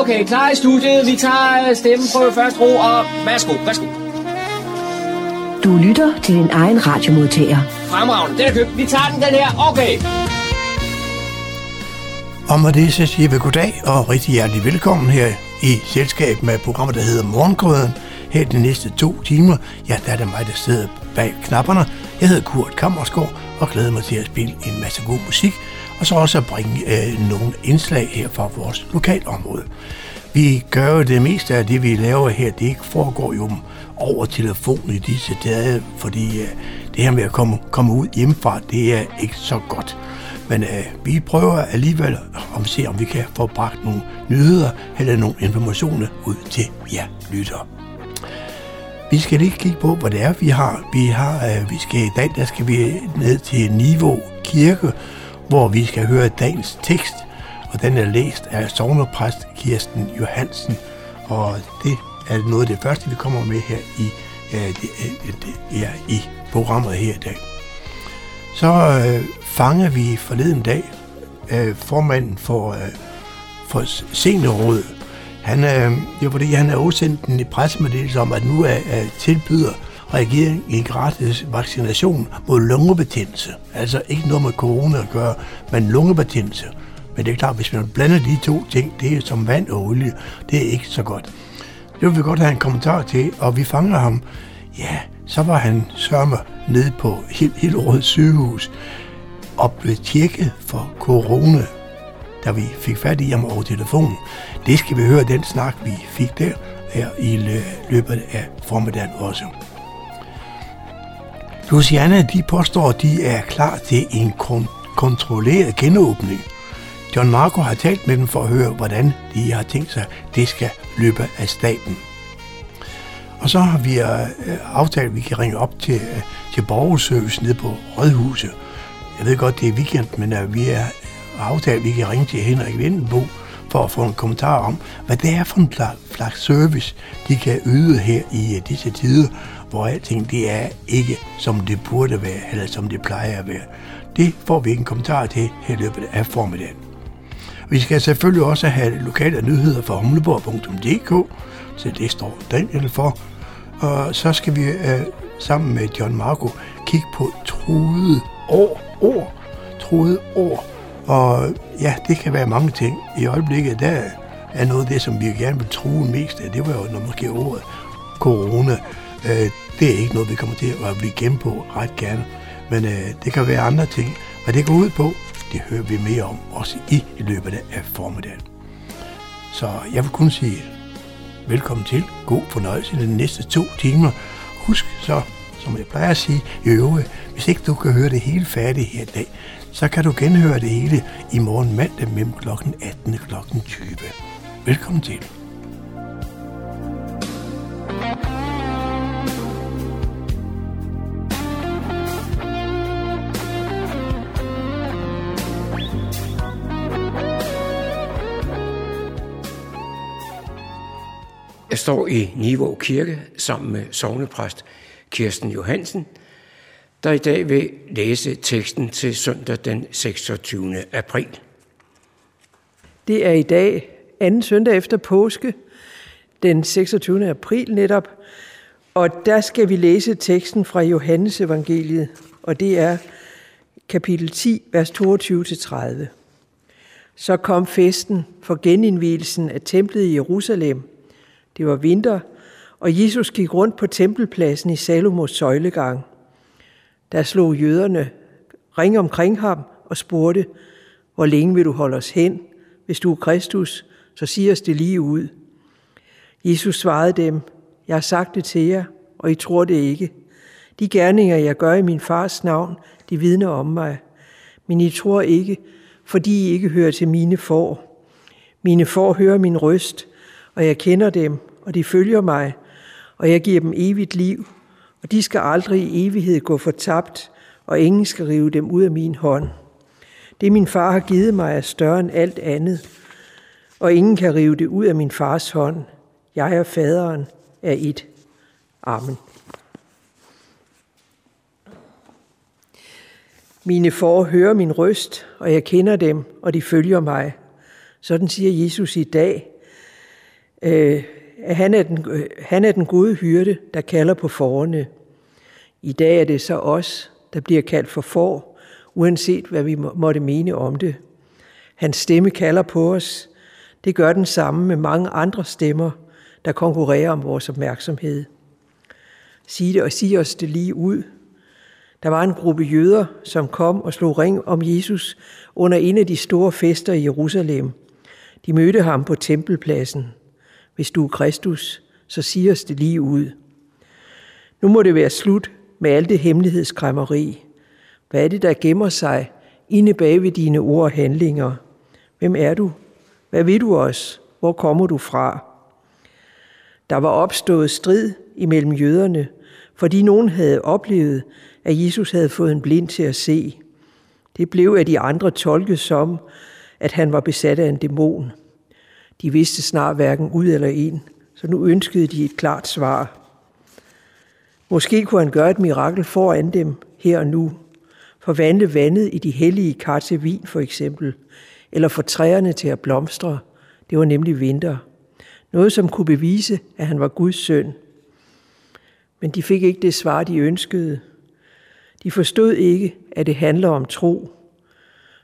Okay, klar i studiet. Vi tager stemmeprøve først ro, og værsgo, værsgo. Du lytter til din egen radiomodtager. Fremragende, den er købt. Vi tager den, den her. Okay. Og med det så siger vi goddag og rigtig hjertelig velkommen her i selskab med programmet, der hedder Morgengrøden. Her de næste to timer, ja, der er det mig, der sidder bag knapperne. Jeg hedder Kurt Kammersgaard og glæder mig til at spille en masse god musik, og så også at bringe øh, nogle indslag her fra vores lokalområde. Vi gør jo det meste af det, vi laver her, det foregår jo over telefonen i disse dage, fordi øh, det her med at komme, komme ud hjemmefra, det er ikke så godt. Men øh, vi prøver alligevel at se, om vi kan få bragt nogle nyheder eller nogle informationer ud til jer lyttere. Vi skal lige kigge på, hvad det er, vi har. Vi har, øh, vi skal i dag, der skal vi ned til Niveau Kirke, hvor vi skal høre dagens tekst, og den er læst af sovnepræst Kirsten Johansen, og det er noget af det første, vi kommer med her i, øh, det, er, det, ja, i programmet her i dag. Så øh, fanger vi forleden dag øh, formanden for, øh, for seniorrådet. Han, øh, det var fordi, han har udsendt en pressemeddelelse om, at nu er, er tilbyder regeringen en gratis vaccination mod lungebetændelse. Altså ikke noget med corona at gøre, men lungebetændelse. Men det er klart, hvis man blander de to ting, det er som vand og olie, det er ikke så godt. Det vil vi godt have en kommentar til, og vi fanger ham. Ja, så var han sørme nede på Hillerød sygehus og blev tjekket for corona, da vi fik fat i ham over telefonen. Det skal vi høre den snak, vi fik der her i løbet af formiddagen også. Luciana, de påstår, at de er klar til en kon- kontrolleret genåbning. John Marco har talt med dem for at høre, hvordan de har tænkt sig, at det skal løbe af staten. Og så har vi øh, aftalt, at vi kan ringe op til, øh, til borgerservice nede på Rådhuset. Jeg ved godt, det er weekend, men øh, vi har aftalt, at vi kan ringe til Henrik Vindenbo for at få en kommentar om, hvad det er for en slags service, de kan yde her i disse tider, hvor alting det er ikke, som det burde være, eller som det plejer at være. Det får vi en kommentar til her i løbet af formiddagen. Vi skal selvfølgelig også have lokale nyheder fra humleborg.dk, så det står Daniel for. Og så skal vi øh, sammen med John Marco kigge på truede år, år, truede år. Og ja, det kan være mange ting. I øjeblikket, der er noget af det, som vi gerne vil true mest af. Det var jo når måske ordet corona. Øh, det er ikke noget, vi kommer til at blive gennem på ret gerne. Men øh, det kan være andre ting. Hvad det går ud på, det hører vi mere om også i, i løbet af formiddagen. Så jeg vil kun sige velkommen til. God fornøjelse i de næste to timer. Husk så, som jeg plejer at sige i øvrigt, hvis ikke du kan høre det hele færdigt her i dag, så kan du genhøre det hele i morgen mandag mellem kl. 18 og kl. 20. Velkommen til. Står i Nivå Kirke sammen med sovnepræst Kirsten Johansen, der i dag vil læse teksten til søndag den 26. april. Det er i dag anden søndag efter påske, den 26. april netop, og der skal vi læse teksten fra Johannes evangeliet, og det er kapitel 10, vers 22-30. Så kom festen for genindvielsen af templet i Jerusalem. Det var vinter, og Jesus gik rundt på tempelpladsen i Salomos søjlegang. Der slog jøderne ring omkring ham og spurgte, hvor længe vil du holde os hen? Hvis du er Kristus, så sig os det lige ud. Jesus svarede dem, jeg har sagt det til jer, og I tror det ikke. De gerninger, jeg gør i min fars navn, de vidner om mig. Men I tror ikke, fordi I ikke hører til mine får. Mine får hører min røst, og jeg kender dem, og de følger mig, og jeg giver dem evigt liv, og de skal aldrig i evighed gå fortabt, og ingen skal rive dem ud af min hånd. Det min far har givet mig er større end alt andet, og ingen kan rive det ud af min fars hånd. Jeg og faderen er et. Amen. Mine får hører min røst, og jeg kender dem, og de følger mig. Sådan siger Jesus i dag. Øh, at han er, den, øh, han er den gode hyrde, der kalder på forerne. I dag er det så os, der bliver kaldt for for, uanset hvad vi måtte mene om det. Hans stemme kalder på os. Det gør den samme med mange andre stemmer, der konkurrerer om vores opmærksomhed. Sig det og sig os det lige ud. Der var en gruppe jøder, som kom og slog ring om Jesus under en af de store fester i Jerusalem. De mødte ham på tempelpladsen. Hvis du er Kristus, så sig os det lige ud. Nu må det være slut med alt det hemmelighedskræmmeri. Hvad er det, der gemmer sig inde bag ved dine ord og handlinger? Hvem er du? Hvad vil du os? Hvor kommer du fra? Der var opstået strid imellem jøderne, fordi nogen havde oplevet, at Jesus havde fået en blind til at se. Det blev af de andre tolket som, at han var besat af en dæmon. De vidste snart hverken ud eller ind, så nu ønskede de et klart svar. Måske kunne han gøre et mirakel foran dem her og nu. Forvandle vandet i de hellige kar til vin for eksempel, eller få træerne til at blomstre. Det var nemlig vinter. Noget, som kunne bevise, at han var Guds søn. Men de fik ikke det svar, de ønskede. De forstod ikke, at det handler om tro.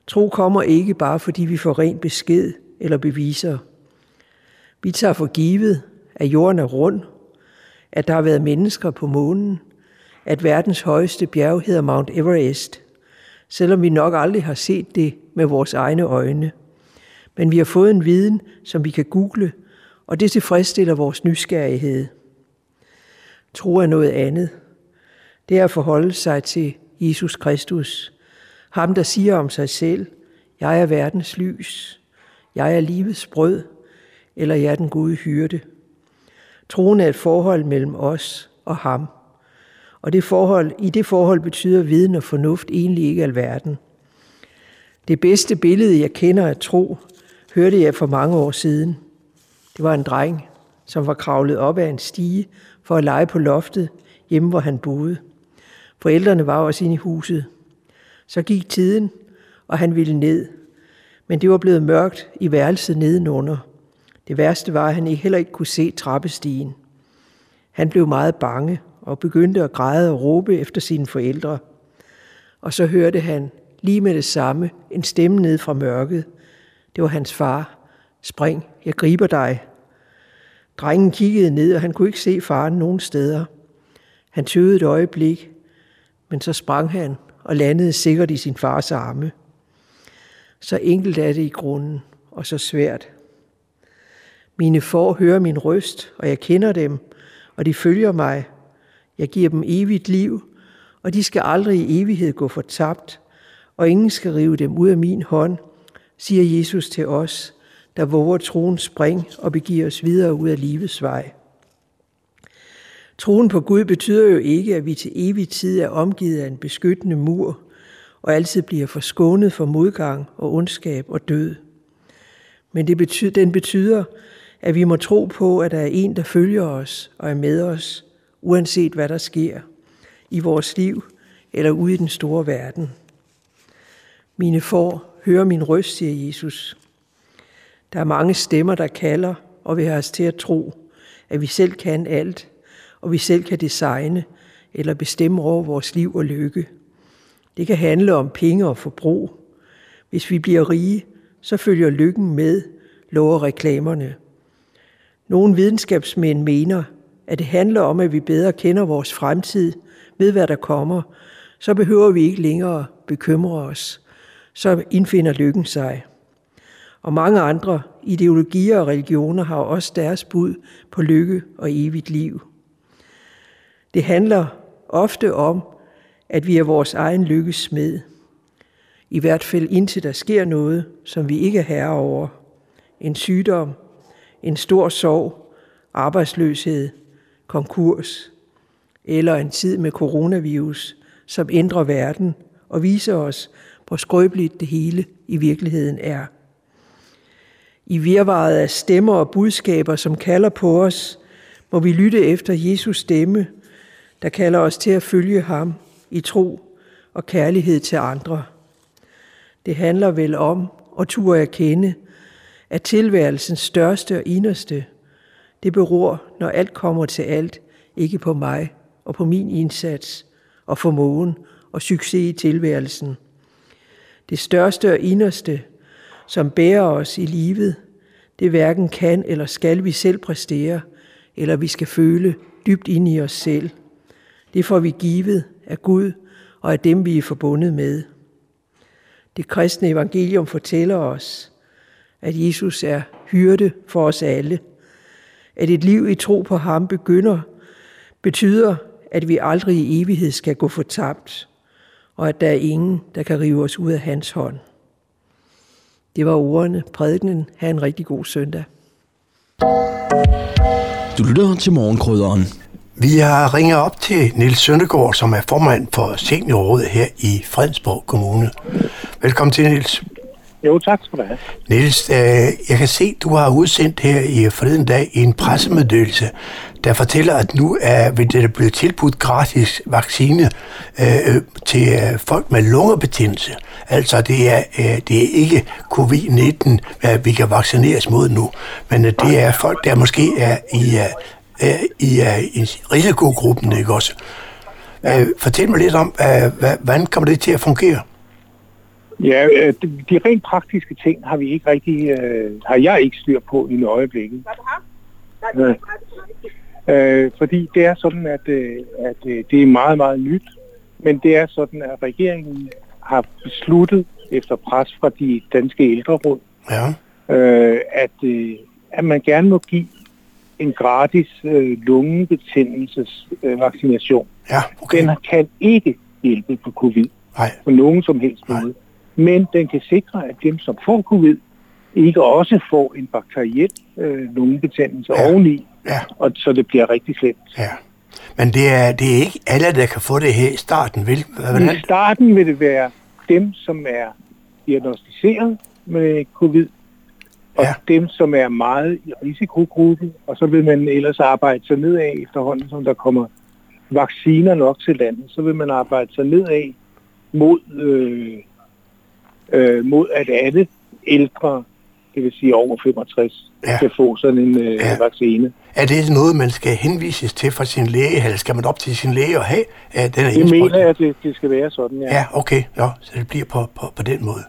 Tro kommer ikke bare, fordi vi får ren besked eller beviser. Vi tager for givet, at jorden er rund, at der har været mennesker på månen, at verdens højeste bjerg hedder Mount Everest, selvom vi nok aldrig har set det med vores egne øjne. Men vi har fået en viden, som vi kan google, og det tilfredsstiller vores nysgerrighed. Tro er noget andet. Det er at forholde sig til Jesus Kristus, ham der siger om sig selv, jeg er verdens lys, jeg er livets brød, eller jeg er den gode hyrde. Troen er et forhold mellem os og ham. Og det forhold, i det forhold betyder viden og fornuft egentlig ikke alverden. Det bedste billede, jeg kender af tro, hørte jeg for mange år siden. Det var en dreng, som var kravlet op ad en stige for at lege på loftet hjemme, hvor han boede. Forældrene var også inde i huset. Så gik tiden, og han ville ned. Men det var blevet mørkt i værelset nedenunder. Det værste var, at han heller ikke kunne se trappestigen. Han blev meget bange og begyndte at græde og råbe efter sine forældre. Og så hørte han lige med det samme en stemme ned fra mørket. Det var hans far. Spring, jeg griber dig. Drengen kiggede ned, og han kunne ikke se faren nogen steder. Han tøvede et øjeblik, men så sprang han og landede sikkert i sin fars arme. Så enkelt er det i grunden, og så svært. Mine får hører min røst, og jeg kender dem, og de følger mig. Jeg giver dem evigt liv, og de skal aldrig i evighed gå fortabt, og ingen skal rive dem ud af min hånd, siger Jesus til os, der våger troen spring og begiver os videre ud af livets vej. Troen på Gud betyder jo ikke, at vi til evig tid er omgivet af en beskyttende mur og altid bliver forskånet for modgang og ondskab og død. Men det betyder, den betyder, at vi må tro på, at der er en, der følger os og er med os, uanset hvad der sker i vores liv eller ude i den store verden. Mine får hører min røst, siger Jesus. Der er mange stemmer, der kalder og vil have os til at tro, at vi selv kan alt, og vi selv kan designe eller bestemme over vores liv og lykke. Det kan handle om penge og forbrug. Hvis vi bliver rige, så følger lykken med, lover reklamerne. Nogle videnskabsmænd mener, at det handler om, at vi bedre kender vores fremtid, ved hvad der kommer, så behøver vi ikke længere bekymre os. Så indfinder lykken sig. Og mange andre ideologier og religioner har også deres bud på lykke og evigt liv. Det handler ofte om, at vi er vores egen lykkes smed. I hvert fald indtil der sker noget, som vi ikke er herre over. En sygdom, en stor sorg, arbejdsløshed, konkurs eller en tid med coronavirus, som ændrer verden og viser os, hvor skrøbeligt det hele i virkeligheden er. I virvaret af stemmer og budskaber, som kalder på os, må vi lytte efter Jesus stemme, der kalder os til at følge ham i tro og kærlighed til andre. Det handler vel om at turde erkende, er tilværelsens største og inderste, det beror, når alt kommer til alt, ikke på mig og på min indsats og formåen og succes i tilværelsen. Det største og inderste, som bærer os i livet, det hverken kan eller skal vi selv præstere, eller vi skal føle dybt ind i os selv. Det får vi givet af Gud og af dem, vi er forbundet med. Det kristne evangelium fortæller os, at Jesus er hyrde for os alle. At et liv i tro på ham begynder, betyder, at vi aldrig i evighed skal gå fortabt, og at der er ingen, der kan rive os ud af hans hånd. Det var ordene. Prædikenen. Ha' en rigtig god søndag. Du lytter til morgenkrydderen. Vi har ringet op til Nils Søndergaard, som er formand for seniorrådet her i Fredensborg Kommune. Velkommen til, Nils. Jo, tak skal du have. Niels, øh, jeg kan se, du har udsendt her i forleden dag en pressemeddelelse, der fortæller, at nu er vil det blive tilbudt gratis vaccine øh, til øh, folk med lungebetændelse. Altså, det er, øh, det er ikke covid-19, hvad vi kan vaccineres mod nu, men øh, det er folk, der måske er i, øh, øh, i, øh, i risikogruppen, ikke også? Øh, fortæl mig lidt om, øh, hvad, hvordan kommer det til at fungere? Ja, øh, de, rent praktiske ting har vi ikke rigtig, øh, har jeg ikke styr på i øjeblikket. Øh, øh, fordi det er sådan, at, øh, at øh, det er meget, meget nyt, men det er sådan, at regeringen har besluttet efter pres fra de danske ældreråd, Ja, øh, at, øh, at man gerne må give en gratis øh, lungebetændelsesvaccination. ja, okay. Den kan ikke hjælpe på covid Nej, på nogen som helst Nej. Men den kan sikre, at dem, som får covid, ikke også får en bakteriel øh, lungebetændelse Ja. oveni, ja, og så det bliver rigtig slemt. ja. Men det er, det er ikke alle, der kan få det her i starten, vel? Hvordan? I starten vil det være dem, som er diagnostiseret med covid, og Ja. dem, som er meget i risikogruppe, og så vil man ellers arbejde sig nedad efterhånden, som der kommer vacciner nok til landet, så vil man arbejde sig nedad mod, øh, øh, mod at alle ældre, det vil sige over 65, Ja. kan få sådan en øh, Ja. vaccine. Er det noget, man skal henvises til fra sin læge, eller skal man op til sin læge og have at den er Det mener jeg, at det, det skal være sådan, ja. Ja, okay, ja, så det bliver på, på, på den måde.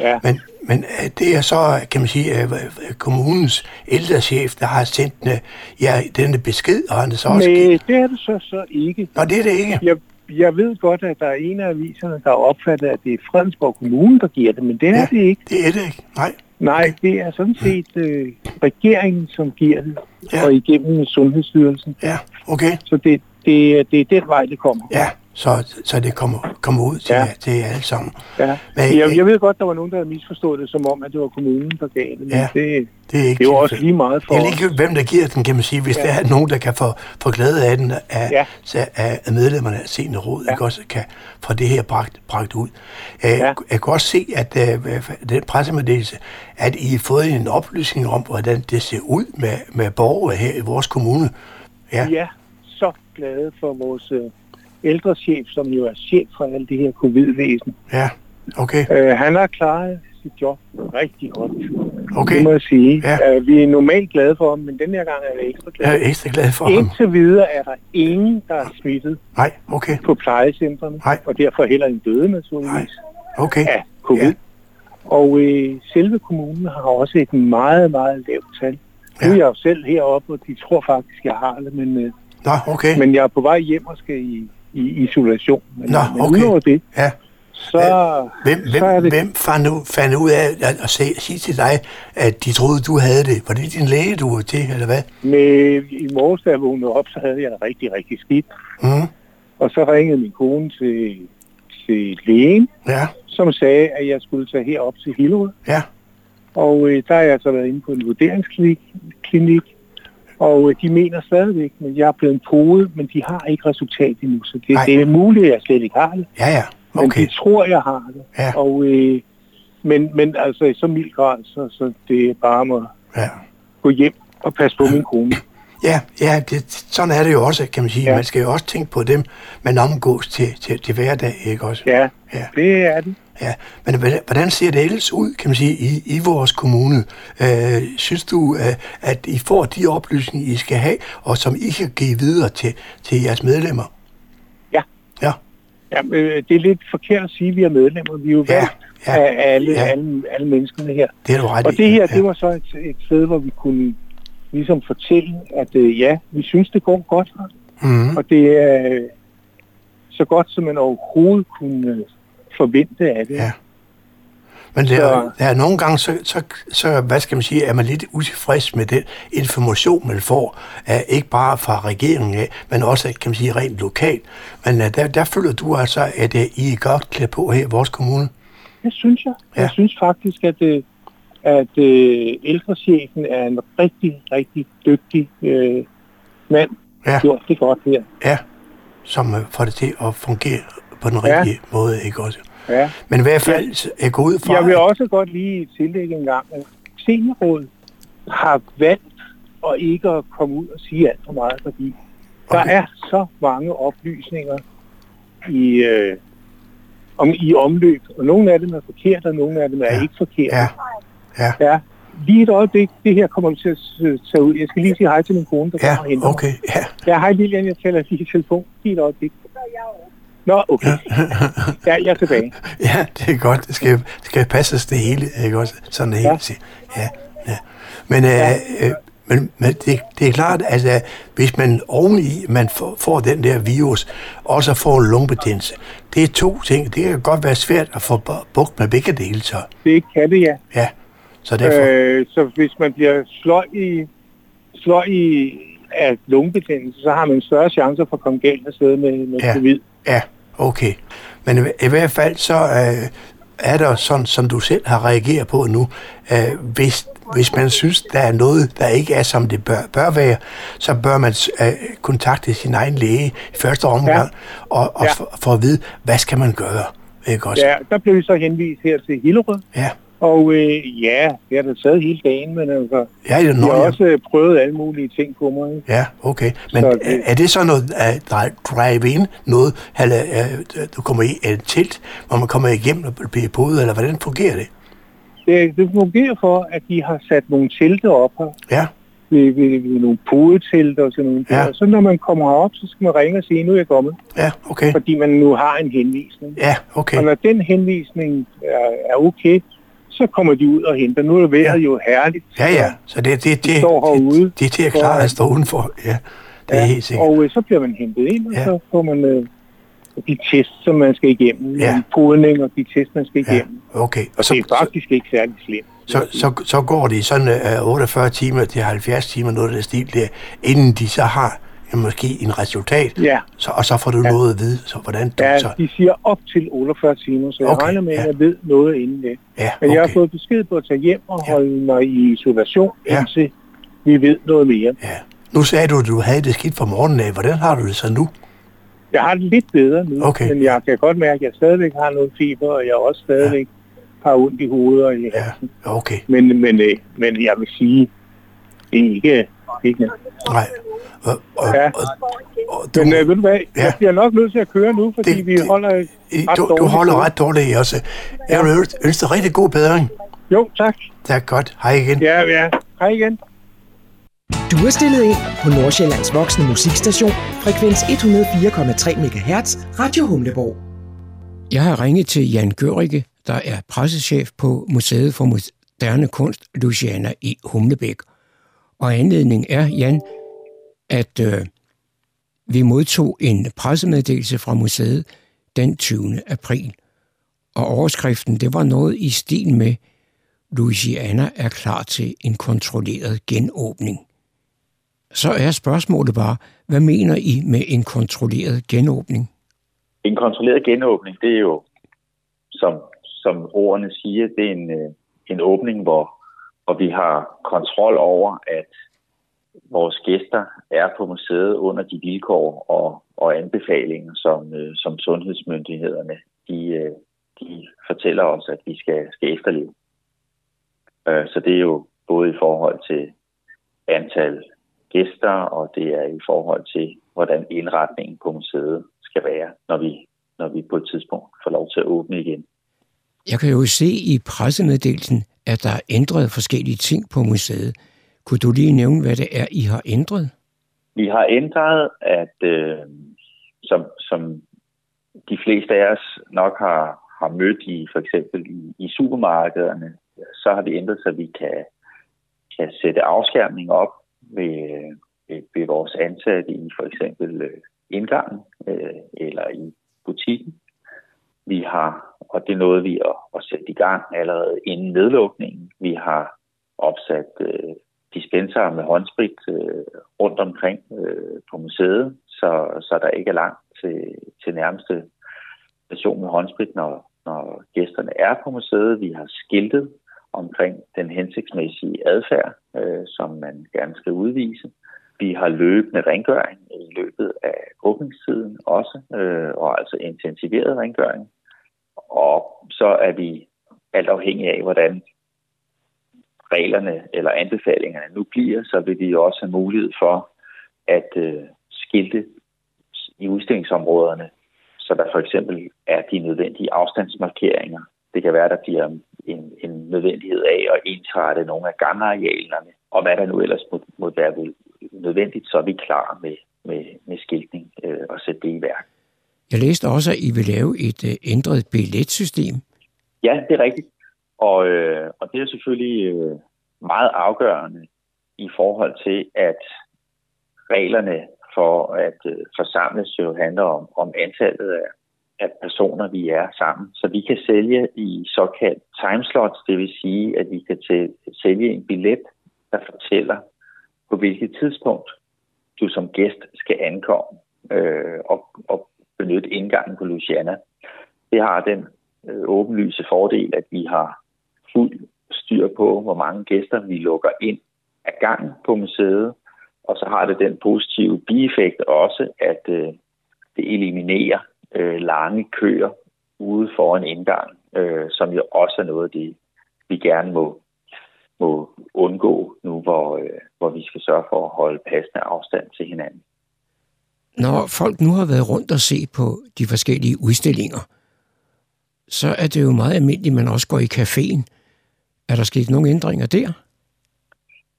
ja. Men, men øh, det er så, kan man sige, øh, øh, kommunens ældrechef, der har sendt øh, ja, denne besked, og han er så også... Det er det så, så ikke. Nå, det er det ikke. Jeg, jeg ved godt, at der er en af aviserne, der har opfattet, at det er Fredensborg Kommune, der giver det, men det er Ja. det ikke. Det er det ikke. Nej. Nej, det er sådan set øh, regeringen, som giver det, ja. og igennem Sundhedsstyrelsen. Ja, okay. Så det, det, det er den vej, det kommer. Ja, så, så det kommer, kommer ud til, ja. Ja. til alle sammen. Ja. Men, Jeg, jeg ved godt, der var nogen, der havde misforstået det, som om, at det var kommunen, der gav det, men Ja. ja. det, Det er ikke det er jo også lige meget for Det er ligegyldigt, hvem der giver den, kan man sige. Hvis ja. Ja. der er nogen, der kan få, få glæde af den, af, ja. Ja. af, medlemmerne af seniorrådet, ja. Ja. ikke også kan få det her bragt, bragt ud. Ja. Ja. Jeg kan også se, at uh, den pressemeddelelse, at I har fået en oplysning om, hvordan det ser ud med, med borgere her i vores kommune. Ja, Vi er så glade for vores øh, ældrechef, som jo er chef for alt det her covid-væsen. ja. okay. Øh, han har klaret sit job rigtig godt. Okay. Det må jeg sige. Ja. Uh, vi er normalt glade for ham, men den her gang er vi ekstra Jeg er ekstra glad for ham. Indtil videre er der ingen, der er smittet Nej, okay. på plejecentrene, Nej. og derfor heller en døde naturligvis Okay. af covid. Ja. Og øh, selve kommunen har også et meget, meget lavt tal. Nu Ja. er jeg jo selv heroppe, og de tror faktisk, jeg har det, men, øh, Nå, okay. men jeg er på vej hjem og skal i, i isolation. Men, Nå, men okay. udover det, Ja. så, Hvem, så hvem, det hvem fandt, ud, fandt ud af at, at se, sige til dig, at de troede, du havde det? Var det din læge, du var til, eller hvad? med, i morges, da jeg vågnede op, så havde jeg det rigtig, rigtig skidt. Mm. Og så ringede min kone til, til lægen, Ja, som sagde, at jeg skulle tage herop til Hillerød. ja, Og øh, der har jeg så været inde på en vurderingsklinik, klinik, og øh, de mener stadigvæk, at jeg er blevet podet, men de har ikke resultat endnu. Så det, Nej. det er muligt, at jeg slet ikke har det. ja, ja. Men Okay. de tror, jeg har det. Ja. Og, øh, men, men altså i så mild grad, så, så det er bare må Ja, gå hjem og passe på min kone. ja, ja det, sådan er det jo også, kan man sige. Ja. Man skal jo også tænke på dem, man omgås til, til, til hverdag, ikke også? Ja, Ja. det er det. Ja, men hvordan- ser det ellers ud, kan man sige, i, i vores kommune? Øh, synes du, øh, at I får de oplysninger, I skal have, og som I kan give videre til, til jeres medlemmer? Ja. Ja, Ja, øh, det er lidt forkert at sige, at vi er medlemmer. Vi er jo Ja, valgt ja, af alle, ja. alle, alle menneskene her. det er du ret Og det her, ja. det var så et, et sted, hvor vi kunne ligesom fortælle, at øh, ja, vi synes, det går godt her. Mm-hmm. Og det er øh, så godt, som man overhovedet kunne øh, forvente af det. Ja. Men der, Så- der er nogle gange, så, så, så, hvad skal man sige, er man lidt utilfreds med den information, man får, uh, ikke bare fra regeringen af, men også, kan man sige, rent lokalt. Men uh, der, der føler du altså, at uh, I er godt klædt på her i vores kommune? Det synes jeg. Ja. Jeg synes faktisk, at, øh, at øh, ældrechefen er en rigtig, rigtig dygtig øh, mand. Ja. Gjort det godt her. Ja, som får det til at fungere på den Ja. rigtige måde, ikke også? Ja. Men i hvert fald, jeg går ud fra... Jeg vil også godt lige tillægge en gang, at seniorrådet har valgt at ikke at komme ud og sige alt for meget, fordi der Okay. er så mange oplysninger i, øh, om, i omløb, og nogle af dem er forkerte, og nogle af dem er Ja. ikke forkerte. Ja, ja, ja. Lige et øjeblik, det her kommer vi til at tage ud. Jeg skal lige sige hej til min kone, der ja, kommer og mig. okay, ja. Ja, hej Lilian, jeg taler lige i telefon. Lige et øjeblik. Nå, okay. Ja, jeg er tilbage. Ja, det er godt. Det skal, skal passes det hele, ikke også? Sådan det hele. Ja. Ja, ja. Men, ja. Øh, øh, men, men det, det er klart, at øh, hvis man oveni man får, får den der virus, og så får en lungebetændelse, det er to ting. Det kan godt være svært at få bu- bugt med begge dele, så. Det kan det, ja. Ja, så derfor... Øh, Øh, så hvis man bliver sløj i, sløj i af lungebetændelse, så har man større chancer for at komme galt afsted med, med Ja. covid. ja, okay. Men i, i hvert fald så øh, er der sådan, som du selv har reageret på nu, øh, hvis, hvis man synes, der er noget, der ikke er, som det bør, bør være, så bør man øh, kontakte sin egen læge i første omgang, ja. og, og Ja. for, for at vide, hvad skal man gøre, ikke også? Ja, der blev vi så henvist her til Hillerød, ja. Og øh, ja, det har da taget hele dagen, men altså, Ja, noget, har også øh, prøvet alle mulige ting på mig. ikke? Ja, okay. Men Så det... er det så noget at drive-in, noget, eller øh, du kommer i et telt, hvor man kommer igennem og bliver podet, eller hvordan fungerer det? Det, det fungerer for, at de har sat nogle telte op her, Ja, ved, ved, ved nogle podetelte og sådan nogle Ja. der. Så når man kommer herop, så skal man ringe og sige, nu er jeg kommet, ja, okay. fordi man nu har en henvisning. Ja, okay. Og når den henvisning er, er okay, så kommer de ud og henter. Nu er vejret Ja. ja. jo herligt. Ja, ja. Så det, det, det, står herude. det, det er til at klare at stå udenfor. Ja, det er Ja, helt sikkert. Og øh, så bliver man hentet ind, og Ja. så får man øh, de test, som man skal igennem. Ja. Ja. Podning og de test, man skal Ja, igennem. okay. Og så, det er faktisk ikke særlig slemt. så, så, så går det sådan uh, 48 timer til 70 timer, noget af det stil der, inden de så har ja, måske en resultat, Ja, så, og så får du Ja. noget at vide, så hvordan du ja, så... de siger op til 48 timer, så jeg Okay, regner med, at ja. jeg ved noget inden det. Ja, Men jeg har okay. fået besked på at tage hjem og Ja. holde mig i isolation, Ja. indtil vi ved noget mere. Ja. Nu sagde du, at du havde det skidt fra morgenen af. Hvordan har du det så nu? Jeg har det lidt bedre nu, Okay. men jeg kan godt mærke, at jeg stadigvæk har noget feber, og jeg også stadigvæk har ondt i hovedet og i Ja, halsen. okay. Men, men, øh, men jeg vil sige, det er ikke... ikke Nej. Og, og, Ja. og, og du, men øh, ved du hvad, Ja. jeg bliver nok nødt til at køre nu, fordi Det- det, vi det- holder ret du, du holder ret dårligt også. Jeg vil ønske- ønske dig rigtig god bedring. Jo, tak. Tak godt. Hej igen. Ja, ja. Hej igen. Du er stillet ind på Nordsjællands voksne musikstation, frekvens 104,3 MHz, Radio Humleborg. Jeg har ringet til Jan Gørike, der er pressechef på Museet for Moderne Kunst, Luciana i Humlebæk. Og anledningen er, Jan, at øh, vi modtog en pressemeddelelse fra museet den 20. april. Og overskriften, det var noget i stil med, Louisiana er klar til en kontrolleret genåbning. Så er spørgsmålet bare, hvad mener I med en kontrolleret genåbning? En kontrolleret genåbning, det er jo, som, som ordene siger, det er en, øh, en åbning, hvor, og vi har kontrol over, at vores gæster er på museet under de vilkår og, og anbefalinger, som, øh, som sundhedsmyndighederne de, øh, de fortæller os, at vi skal, skal efterleve. Øh, Så det er jo både i forhold til antal gæster, og det er i forhold til, hvordan indretningen på museet skal være, når vi, når vi på et tidspunkt får lov til at åbne igen. Jeg kan jo se i pressemeddelelsen, at der er ændret forskellige ting på museet. Kunne du lige nævne, hvad det er, I har ændret? Vi har ændret, at øh, som, som de fleste af os nok har, har mødt i for eksempel i, i supermarkederne, så har vi ændret, så vi kan, kan sætte afskærmning op ved, ved, ved vores ansatte i for eksempel øh, indgangen øh, eller i butikken. Vi har, og det nåede vi at, at sætte i gang allerede inden nedlukningen. Vi har opsat øh, dispenser med håndsprit øh, rundt omkring øh, på museet, så, så der ikke er langt til, til nærmeste station med håndsprit, når, når gæsterne er på museet. Vi har skiltet omkring den hensigtsmæssige adfærd, øh, som man gerne skal udvise. Vi har løbende rengøring i løbet af åbningstiden også, øh, og altså intensiveret rengøring. Og så er vi alt afhængig af, hvordan reglerne eller anbefalingerne nu bliver, så vil vi også have mulighed for at øh, skilte i udstillingsområderne, så der for eksempel er de nødvendige afstandsmarkeringer. Det kan være, der bliver en, en nødvendighed af at ensrette nogle af gangarealerne, og hvad der nu ellers må, må være nødvendigt, så er vi klar med, med, med skiltning øh, og sætte det i værk. Jeg læste også, at I vil lave et øh, ændret billetsystem. Ja, det er rigtigt. Og, øh, og det er selvfølgelig øh, meget afgørende i forhold til, at reglerne for at øh, forsamles jo handler om, om antallet af, af personer, vi er sammen. Så vi kan sælge i såkaldt timeslots, det vil sige, at vi kan sælge en billet, der fortæller, på hvilket tidspunkt du som gæst skal ankomme øh, og, og benytte indgangen på Luciana. Det har den øh, åbenlyse fordel, at vi har fuld styr på, hvor mange gæster vi lukker ind ad gangen på museet, og så har det den positive bieffekt også, at øh, det eliminerer øh, lange køer ude for en indgang, øh, som jo også er noget af det, vi gerne må, må undgå nu, hvor, øh, hvor vi skal sørge for at holde passende afstand til hinanden. Når folk nu har været rundt og se på de forskellige udstillinger, så er det jo meget almindeligt, at man også går i caféen. Er der sket nogle ændringer der?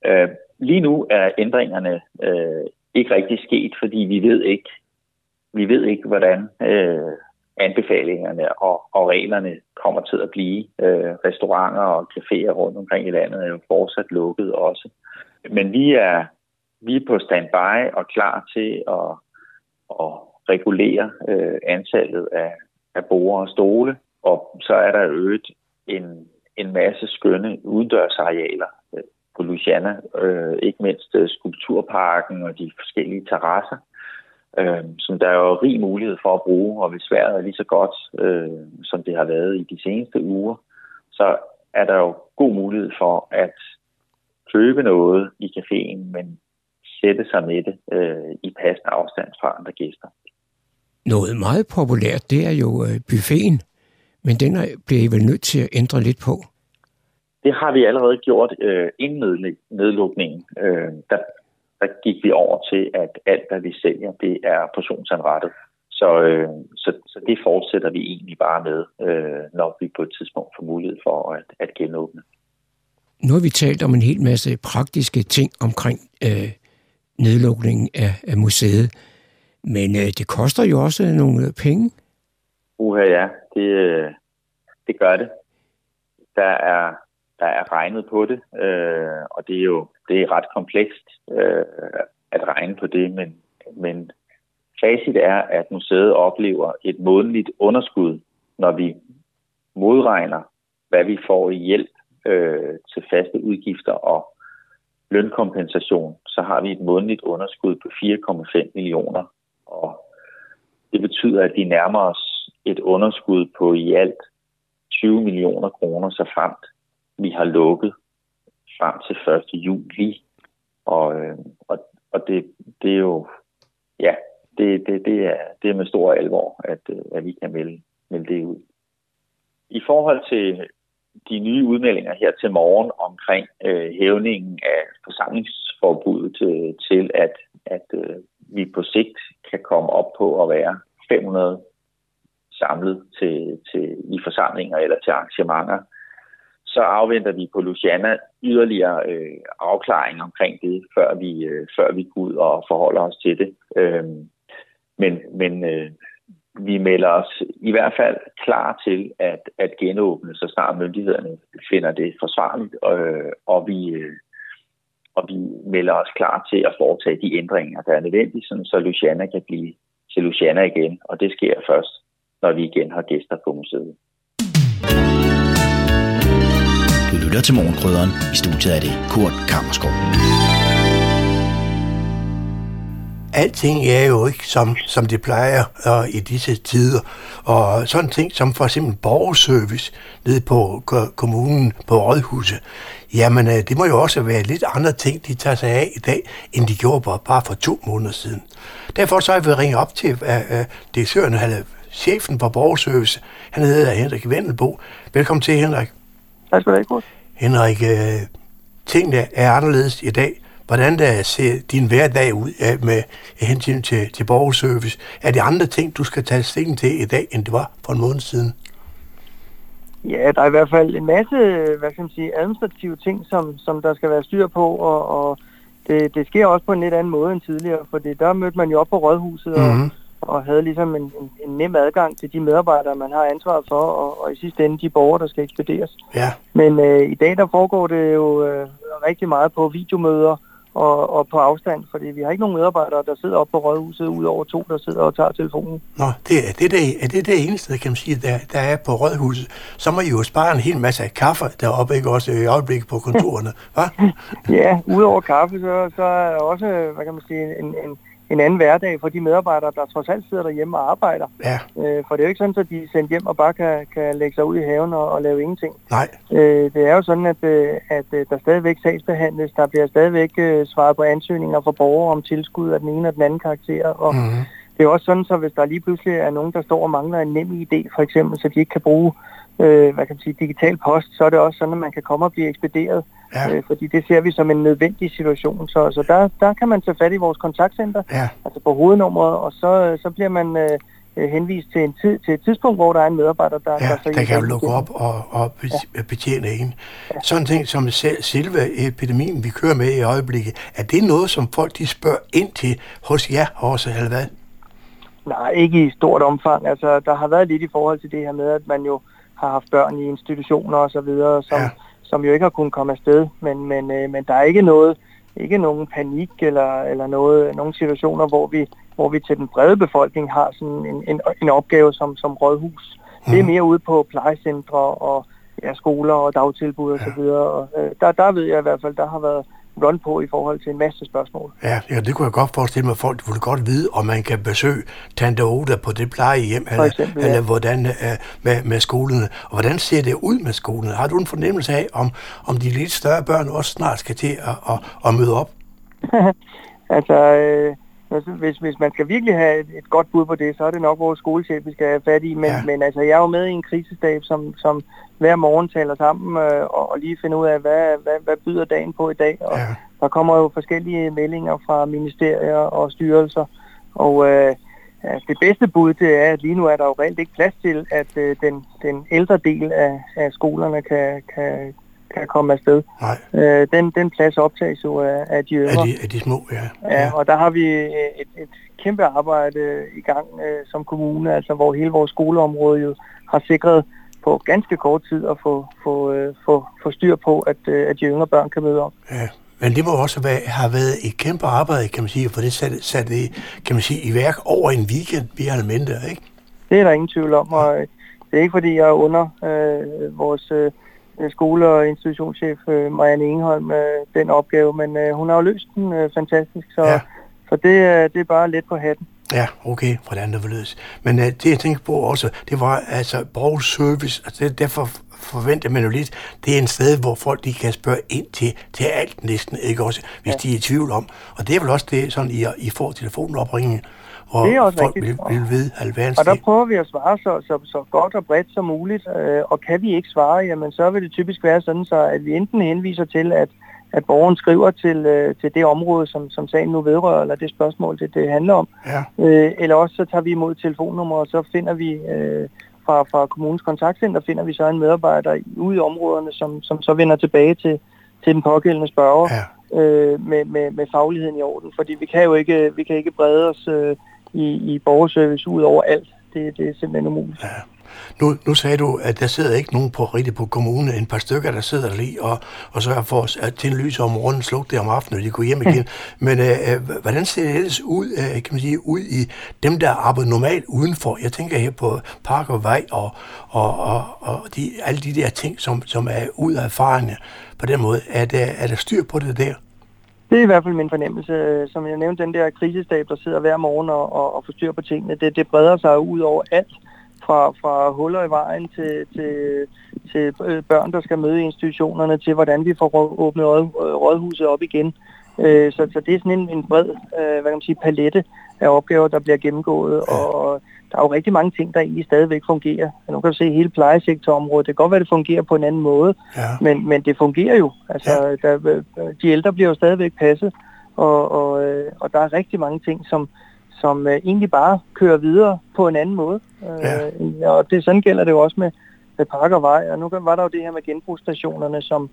Øh, lige nu er ændringerne øh, ikke rigtig sket, fordi vi ved ikke, vi ved ikke, hvordan øh, anbefalingerne og, og reglerne kommer til at blive. Øh, restauranter og caféer rundt omkring i landet er jo fortsat lukket også. Men vi er, vi er på standby og klar til at, at regulere øh, antallet af, af borer og stole. Og så er der øget en, en masse skønne udendørsarealer øh, på Luciana, øh, ikke mindst øh, skulpturparken og de forskellige terrasser, øh, som der er jo rig mulighed for at bruge, og hvis vejret er lige så godt, øh, som det har været i de seneste uger, så er der jo god mulighed for at købe noget i caféen, men sætte sig med det øh, i passende afstand fra andre gæster. Noget meget populært, det er jo øh, buffeten, men den bliver I vel nødt til at ændre lidt på? Det har vi allerede gjort øh, inden nedlukningen. Øh, der, der gik vi over til, at alt, hvad vi sælger, det er portionsanrettet. Så, øh, så, så det fortsætter vi egentlig bare med, øh, når vi på et tidspunkt får mulighed for at, at genåbne. Nu har vi talt om en hel masse praktiske ting omkring øh, nedlukningen af, af museet, men øh, det koster jo også nogle penge. Uha ja, det, øh, det gør det. Der er der er regnet på det, øh, og det er jo det er ret komplekst øh, at regne på det, men, men facit er, at museet oplever et månedligt underskud, når vi modregner, hvad vi får i hjælp øh, til faste udgifter og lønkompensation, så har vi et månedligt underskud på 4,5 millioner. Og det betyder, at vi nærmer os et underskud på i alt 20 millioner kroner, så fremt vi har lukket frem til 1. juli. Og, øh, og, og det, det er jo, ja, det, det, det, er, det er med stor alvor, at, øh, at vi kan melde, melde det ud. I forhold til de nye udmeldinger her til morgen omkring øh, hævningen af forsamlingsforbuddet til, til at, at øh, vi på sigt kan komme op på at være 500 samlet til, til, i forsamlinger eller til arrangementer, så afventer vi på Luciana yderligere øh, afklaring omkring det, før vi, øh, før vi går ud og forholder os til det. Øh, men men øh, vi melder os i hvert fald klar til at, at genåbne, så snart myndighederne finder det forsvarligt, øh, og vi, øh, og vi melder os klar til at foretage de ændringer, der er nødvendige, sådan, så Luciana kan blive til Luciana igen, og det sker først, når vi igen har gæster på museet. Lytter til Morgenkrydderen. I studiet er det Kurt Kammerskov. alting er jo ikke som, som det plejer uh, i disse tider. Og sådan ting som for eksempel borgerservice nede på kommunen på Rådhuset, jamen uh, det må jo også være lidt andre ting, de tager sig af i dag, end de gjorde bare, bare for to måneder siden. Derfor så har vi ringet op til uh, uh, direktøren, eller chefen for borgerservice. Han hedder Henrik Vendelbo. Velkommen til, Henrik. Tak skal du have, Henrik, uh, tingene er anderledes i dag hvordan der ser din hverdag ud med hensyn til, til borgerservice? Er det andre ting, du skal tage stilling til i dag, end det var for en måned siden? Ja, der er i hvert fald en masse hvad skal man sige, administrative ting, som, som der skal være styr på, og, og det, det sker også på en lidt anden måde end tidligere, for der mødte man jo op på Rådhuset mm-hmm. og, mhm. Og havde ligesom en, en, en nem adgang til de medarbejdere, man har ansvaret for, og, og i sidste ende de borgere, der skal ekspederes. Ja. Men øh, i dag der foregår det jo øh, rigtig meget på videomøder, og, og på afstand, fordi vi har ikke nogen medarbejdere, der sidder oppe på rådhuset, udover to, der sidder og tager telefonen. Nå, det er det, der, er det det eneste, kan man sige, der, der er på rådhuset. Så må I jo spare en hel masse af kaffe deroppe, ikke også i øjeblikket på kontorerne, hva'? ja, udover kaffe, så, så er der også, hvad kan man sige, en, en, en anden hverdag for de medarbejdere, der trods alt sidder derhjemme og arbejder. Ja. Øh, for det er jo ikke sådan, at de er sendt hjem og bare kan, kan lægge sig ud i haven og, og lave ingenting. Nej. Øh, det er jo sådan, at, øh, at øh, der stadigvæk sagsbehandles. Der bliver stadigvæk øh, svaret på ansøgninger fra borgere om tilskud af den ene og den anden karakter. Og mm-hmm. Det er også sådan, så hvis der lige pludselig er nogen, der står og mangler en nem idé, for eksempel, så de ikke kan bruge øh, hvad kan man sige, digital post, så er det også sådan, at man kan komme og blive ekspederet. Ja. Øh, fordi det ser vi som en nødvendig situation. Så, så der, der kan man tage fat i vores kontaktcenter, ja. altså på hovednummeret, og så, så bliver man øh, øh henvist til, en tid, til et tidspunkt, hvor der er en medarbejder, der... Ja, der, så der kan jo lukke op og, og betjene ja. en. Ja. Sådan ting som selve epidemien, vi kører med i øjeblikket, er det noget, som folk de spørger ind til hos jer også, eller hvad? Nej, ikke i stort omfang. Altså, der har været lidt i forhold til det her med, at man jo har haft børn i institutioner og så videre, som, ja. som jo ikke har kunnet komme afsted. Men, men, øh, men der er ikke noget, ikke nogen panik eller, eller noget, nogle situationer, hvor vi, hvor vi til den brede befolkning har sådan en, en, en opgave som, som rådhus. Mm. Det er mhm. mere ude på plejecentre og ja, skoler og dagtilbud og ja. så videre. Og, øh, der, der ved jeg i hvert fald, der har været run på i forhold til en masse spørgsmål. Ja, ja det kunne jeg godt forestille mig, at folk ville godt vide, om man kan besøge Tante Oda på det plejehjem, eller, eksempel, ja. eller hvordan uh, med, med skolerne. Og hvordan ser det ud med skolerne? Har du en fornemmelse af, om, om de lidt større børn også snart skal til at, at, at møde op? altså, øh, Altså, hvis, hvis man skal virkelig have et, et godt bud på det, så er det nok vores skolechef, vi skal have fat i. Men, ja. men altså, jeg er jo med i en krisestab, som, som hver morgen taler sammen øh, og, og lige finder ud af, hvad, hvad, hvad byder dagen på i dag. Og ja. der kommer jo forskellige meldinger fra ministerier og styrelser. Og øh, det bedste bud, det er, at lige nu er der jo reelt ikke plads til, at øh, den, den ældre del af, af skolerne kan, kan, kan komme afsted. Nej. Øh, den, den plads optages jo af, af de yngre. Af de, af de små, ja. ja. Ja, og der har vi et, et kæmpe arbejde i gang øh, som kommune, altså hvor hele vores skoleområde jo har sikret på ganske kort tid at få, få, øh, få, få styr på, at, øh, at de yngre børn kan møde op. Ja, men det må også være, have været et kæmpe arbejde, kan man sige, for det sat, sat det, kan man sige, i værk over en weekend, vi har mindre, ikke? Det er der ingen tvivl om, og det er ikke fordi, jeg er under øh, vores øh, Øh, skole- og institutionschef øh, Marianne Ingeholm øh, den opgave, men øh, hun har jo løst den øh, fantastisk, så, ja. så det, øh, det er bare lidt på hatten. Ja, okay, hvordan det løse. Men uh, det jeg tænkte på også, det var altså borgerservice, altså det, derfor forventer man jo lidt, det er en sted, hvor folk de kan spørge ind til, til alt næsten, ikke også, hvis ja. de er i tvivl om. Og det er vel også det, sådan I, I får telefonopringning, og det er også folk rigtigt. vil, vil vide alverdens Og der prøver vi at svare så, så, så godt og bredt som muligt, øh, og kan vi ikke svare, jamen så vil det typisk være sådan, så at vi enten henviser til, at, at borgeren skriver til, øh, til det område, som, som sagen nu vedrører, eller det spørgsmål, det, det handler om. Ja. Øh, eller også så tager vi imod telefonnummer, og så finder vi øh, fra, fra kommunens kontaktcenter, finder vi så en medarbejder ude i områderne, som, som så vender tilbage til, til den pågældende spørger Ja. øh, med, med, med fagligheden i orden. Fordi vi kan jo ikke, vi kan ikke brede os øh, i, i borgerservice ud over alt. Det, det er simpelthen umuligt. Nu, nu sagde du, at der sidder ikke nogen på rigtig på kommunen, en par stykker, der sidder der lige og, og sørger for at tænde lys om morgenen, slukke det om aftenen, og de går hjem igen. Men øh, øh, hvordan ser det ellers ud, øh, kan man sige, ud i dem, der arbejder normalt udenfor? Jeg tænker her på park og vej og, og, og, og de, alle de der ting, som, som er ud af erfaringerne på den måde. Er der, er der styr på det der? Det er i hvert fald min fornemmelse. Som jeg nævnte, den der krisestab, der sidder hver morgen og, og, og får styr på tingene, det, det breder sig ud over alt. Fra, fra huller i vejen til, til, til øh, børn, der skal møde institutionerne, til hvordan vi får åbnet øh, rådhuset op igen. Øh, Så, så det er sådan en, en bred hvad kan man sige, palette af opgaver, der bliver gennemgået, og der er jo rigtig mange ting, der egentlig stadigvæk fungerer. Nu kan du se hele plejesektorområdet. Det kan godt være, det fungerer på en anden måde, Ja. men, men det fungerer jo. Altså, der, øh, de ældre bliver jo stadigvæk passet, og, og, og der er rigtig mange ting, som, som øh, egentlig bare kører videre på en anden måde. Øh, og det, sådan gælder det jo også med, med park og vej. Og nu var der jo det her med genbrugsstationerne, som,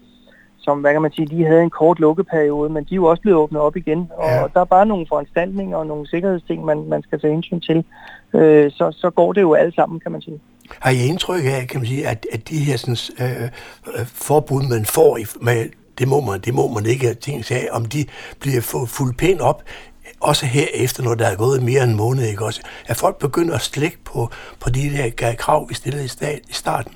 som hvad kan man sige, de havde en kort lukkeperiode, men de er jo også blevet åbnet op igen. Og Ja. der er bare nogle foranstaltninger og nogle sikkerhedsting, man, man skal tage hensyn til. Øh, så, så går det jo alle sammen, kan man sige. Har I indtryk af, kan man sige, at, at de her sådan, øh, øh, forbud, man får i, med, det må man, det må man ikke, ting sagde, om de bliver fuldt pænt op, også her efter, når der er gået mere end en måned, ikke også? At folk begynder at slække på, på de der krav, vi stillede i, stat, i starten.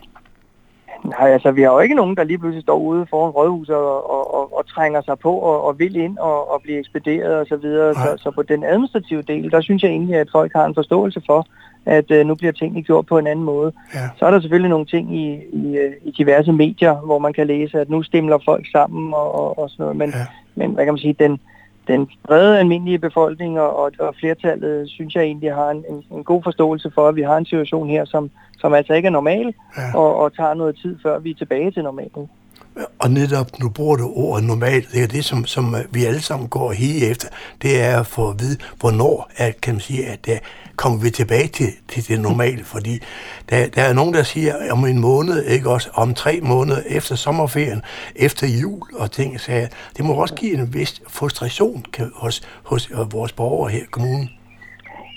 Nej, altså vi har jo ikke nogen, der lige pludselig står ude foran rådhuset og, og, og, og trænger sig på og, og vil ind og, og blive ekspederet og så videre. Så, så på den administrative del, der synes jeg egentlig, at folk har en forståelse for, at øh, nu bliver tingene gjort på en anden måde. Ja. Så er der selvfølgelig nogle ting i, i, øh, i diverse medier, hvor man kan læse, at nu stemler folk sammen og, og, og sådan noget. Men, ja. men hvad kan man sige, den, den brede almindelige befolkning og, og, flertallet, synes jeg egentlig har en, en, en god forståelse for, at vi har en situation her, som, som altså ikke er normal, Ja. og, og tager noget tid, før vi er tilbage til normalen. Og netop, nu bruger du ordet normalt, det er det, som, som øh, vi alle sammen går og hige efter, det er at få at vide, hvornår at, kan man sige, at der kommer vi tilbage til, til det normale, fordi der, der er nogen, der siger om en måned, ikke også, om tre måneder efter sommerferien, efter jul og ting, så det må også give en vis frustration kan, hos, hos øh, vores borgere her i kommunen.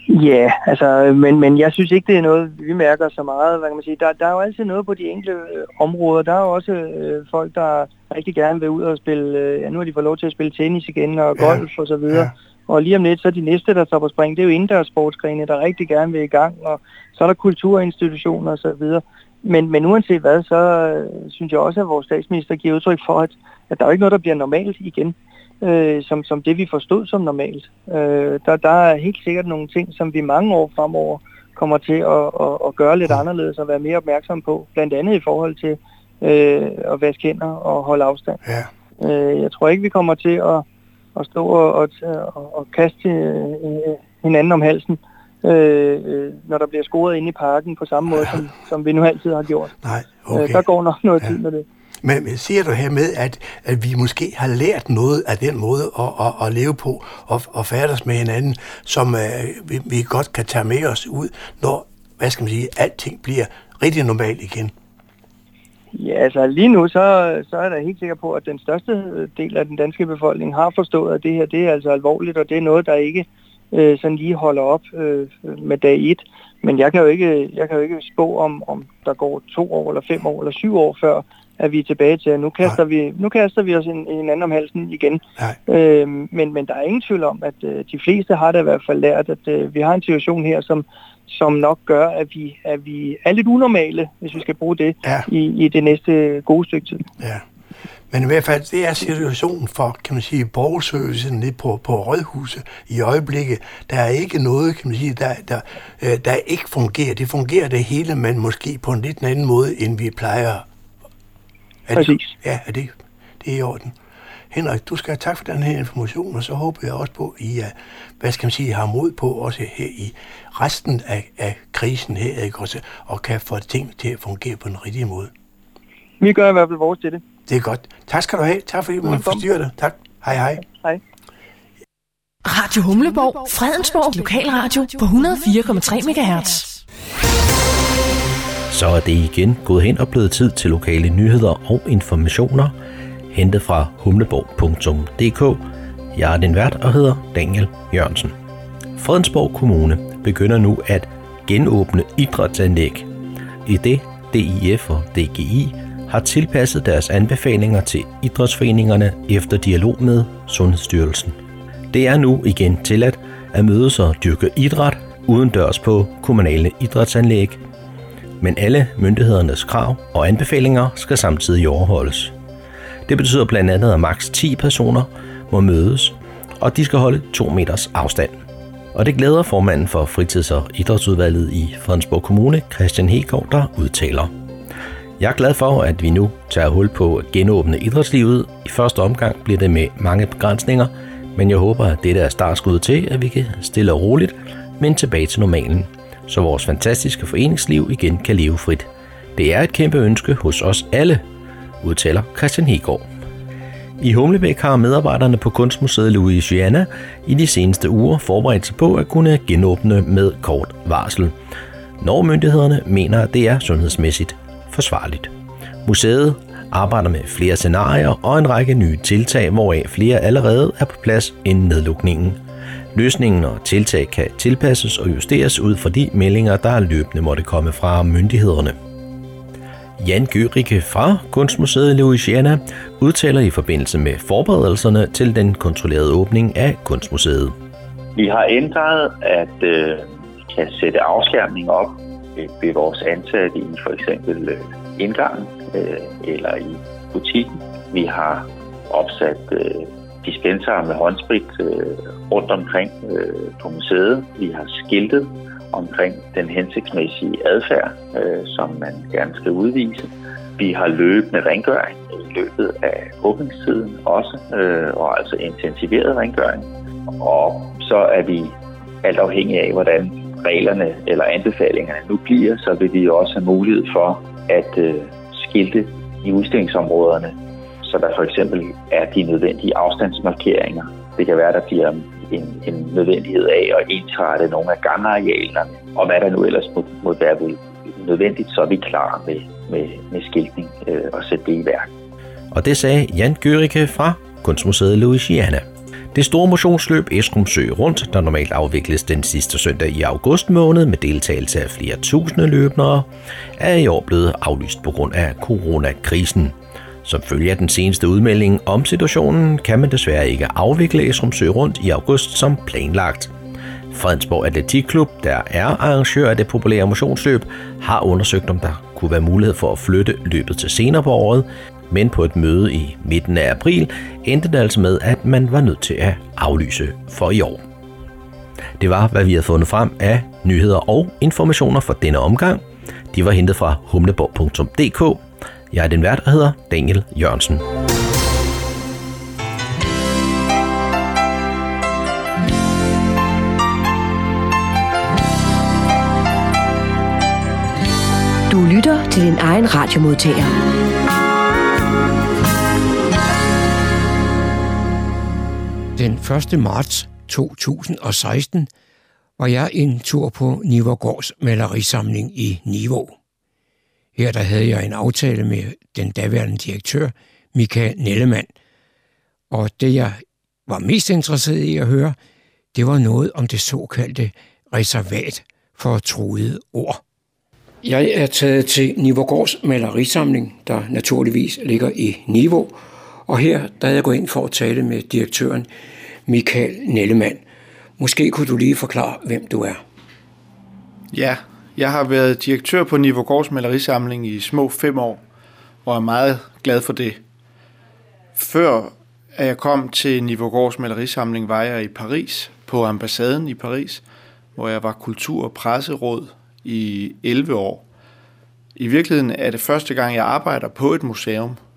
Ja, altså, men, men jeg synes ikke, det er noget, vi mærker så meget. Hvad kan man sige? Der, der er jo altid noget på de enkelte øh, områder. Der er jo også øh, folk, der rigtig gerne vil ud og spille, øh, ja, nu har de fået lov til at spille tennis igen og Ja, golf og så videre. ja. Og lige om lidt, så er de næste, der står på spring, det er jo indendørs sportsgrene, der rigtig gerne vil i gang. Og så er der kulturinstitutioner og så videre. Men, men uanset hvad, så øh, synes jeg også, at vores statsminister giver udtryk for, at, at der er jo ikke noget, der bliver normalt igen øh, som, som det, vi forstod som normalt. Øh, der, der er helt sikkert nogle ting, som vi mange år fremover kommer til at, at, at gøre lidt anderledes og være mere opmærksom på. Blandt andet i forhold til øh, at vaske hænder og holde afstand. Ja. Øh, jeg tror ikke, vi kommer til at, at stå og, og, og, og kaste øh, hinanden om halsen, øh, øh, når der bliver scoret inde i parken på samme måde, som, som vi nu altid har gjort. Nej, Okay. Øh, der går nok noget tid med det. Men men siger du her med, at, at vi måske har lært noget af den måde at, at, at leve på og, og færdes med hinanden, som uh, vi, vi godt kan tage med os ud, når, hvad skal man sige, alting bliver rigtig normalt igen? Ja, altså lige nu, så, så er jeg helt sikker på, at den største del af den danske befolkning har forstået, at det her det er altså alvorligt, og det er noget, der ikke øh, sådan lige holder op øh, med dag et. Men jeg kan jo ikke, jeg kan jo ikke spå om, om der går to år, eller fem år, eller syv år før, at vi er tilbage til, at nu kaster, vi, nu kaster vi os en, hinanden om halsen igen. Nej. Øh, men, men der er ingen tvivl om, at øh, de fleste har da i hvert fald lært, at øh, vi har en situation her, som, som nok gør, at vi, at vi er lidt unormale, hvis vi skal bruge det, Ja. i, i det næste gode stykke tid. Ja. Men i hvert fald, det er situationen for, kan man sige, borgerservicen nede på, på Rådhuset i øjeblikket. Der er ikke noget, kan man sige, der, der, øh, der ikke fungerer. Det fungerer det hele, men måske på en lidt anden måde, end vi plejer. Er det, Præcis. ja, er det, det er i orden. Henrik, du skal have tak for den her information, og så håber jeg også på, at I er, hvad skal man sige, har mod på også her i resten af, af krisen her, ikke også, og kan få ting til at fungere på den rigtige måde. Vi gør i hvert fald vores til det. Det er godt. Tak skal du have. Tak fordi du måtte forstyrre dig. Tak. Hej hej. Hej. Radio Humleborg, Fredensborg Lokalradio på 104,3 MHz. Så er det igen gået hen og blevet tid til lokale nyheder og informationer, hentet fra humleborg.dk. Jeg er din vært og hedder Daniel Jørgensen. Fredensborg Kommune begynder nu at genåbne idrætsanlæg. I det DIF og DGI har tilpasset deres anbefalinger til idrætsforeningerne efter dialog med Sundhedsstyrelsen. Det er nu igen tilladt at mødes og dyrke idræt uden dørs på kommunale idrætsanlæg, men alle myndighedernes krav og anbefalinger skal samtidig overholdes. Det betyder blandt andet, at maks 10 personer må mødes, og de skal holde 2 meters afstand. Og det glæder formanden for fritids- og idrætsudvalget i Fredensborg Kommune, Christian Hegård, der udtaler. Jeg er glad for, at vi nu tager hul på at genåbne idrætslivet. I første omgang bliver det med mange begrænsninger, men jeg håber, at dette er startskud til, at vi kan stille og roligt, vende tilbage til normalen, så vores fantastiske foreningsliv igen kan leve frit. Det er et kæmpe ønske hos os alle, udtaler Christian Hegård. I Humlebæk har medarbejderne på Kunstmuseet Louisiana i de seneste uger forberedt sig på at kunne genåbne med kort varsel, når myndighederne mener, at det er sundhedsmæssigt forsvarligt. Museet arbejder med flere scenarier og en række nye tiltag, hvoraf flere allerede er på plads inden nedlukningen. Løsningen og tiltag kan tilpasses og justeres ud fra de meldinger, der løbende måtte komme fra myndighederne. Jan Gørike fra Kunstmuseet Louisiana udtaler i forbindelse med forberedelserne til den kontrollerede åbning af Kunstmuseet. Vi har ændret, at øh, kan sætte afskærmning op øh, ved vores ansatte i for eksempel øh, indgangen øh, eller i butikken. Vi har opsat øh, dispenser med håndsprit øh, rundt omkring øh, på museet. Vi har skiltet omkring den hensigtsmæssige adfærd, øh, som man gerne skal udvise. Vi har løbende rengøring i løbet af åbningstiden også, øh, og altså intensiveret rengøring. Og så er vi alt afhængig af, hvordan reglerne eller anbefalingerne nu bliver, så vil vi også have mulighed for at øh, skilte i udstillingsområderne, så der for eksempel er de nødvendige afstandsmarkeringer. Det kan være, der bliver en, en nødvendighed af at ensrette nogle af gangarealerne, og hvad der nu ellers må, må være nødvendigt, så er vi klar med, med, med skiltning øh, og sætte det i værk. Og det sagde Jan Gørike fra Kunstmuseet Louisiana. Det store motionsløb Esrumsø Rundt, der normalt afvikles den sidste søndag i august måned med deltagelse af flere tusinde løbnere, er i år blevet aflyst på grund af coronakrisen. Som følge af den seneste udmelding om situationen, kan man desværre ikke afvikle Esrumsø Rundt i august som planlagt. Fredensborg Atletikklub, der er arrangør af det populære motionsløb, har undersøgt, om der kunne være mulighed for at flytte løbet til senere på året, men på et møde i midten af april endte det altså med, at man var nødt til at aflyse for i år. Det var, hvad vi havde fundet frem af nyheder og informationer for denne omgang. De var hentet fra humleborg.dk. Jeg er den vært, der hedder Daniel Jørgensen. Du lytter til din egen radiomodtager. Den 1. marts 2016 var jeg en tur på Nivergårds malerisamling i Niveau. Her der havde jeg en aftale med den daværende direktør, Michael Nellemann. Og det jeg var mest interesseret i at høre, det var noget om det såkaldte reservat for troede ord. Jeg er taget til Nivogårds malerisamling, der naturligvis ligger i Niveau, og her der er jeg gået ind for at tale med direktøren Michael Nellemann. Måske kunne du lige forklare, hvem du er. Ja, jeg har været direktør på Nivogårds malerisamling i små fem år, og er meget glad for det. Før at jeg kom til Nivogårds malerisamling, var jeg i Paris, på ambassaden i Paris, hvor jeg var kultur- og presseråd i 11 år. I virkeligheden er det første gang, jeg arbejder på et museum –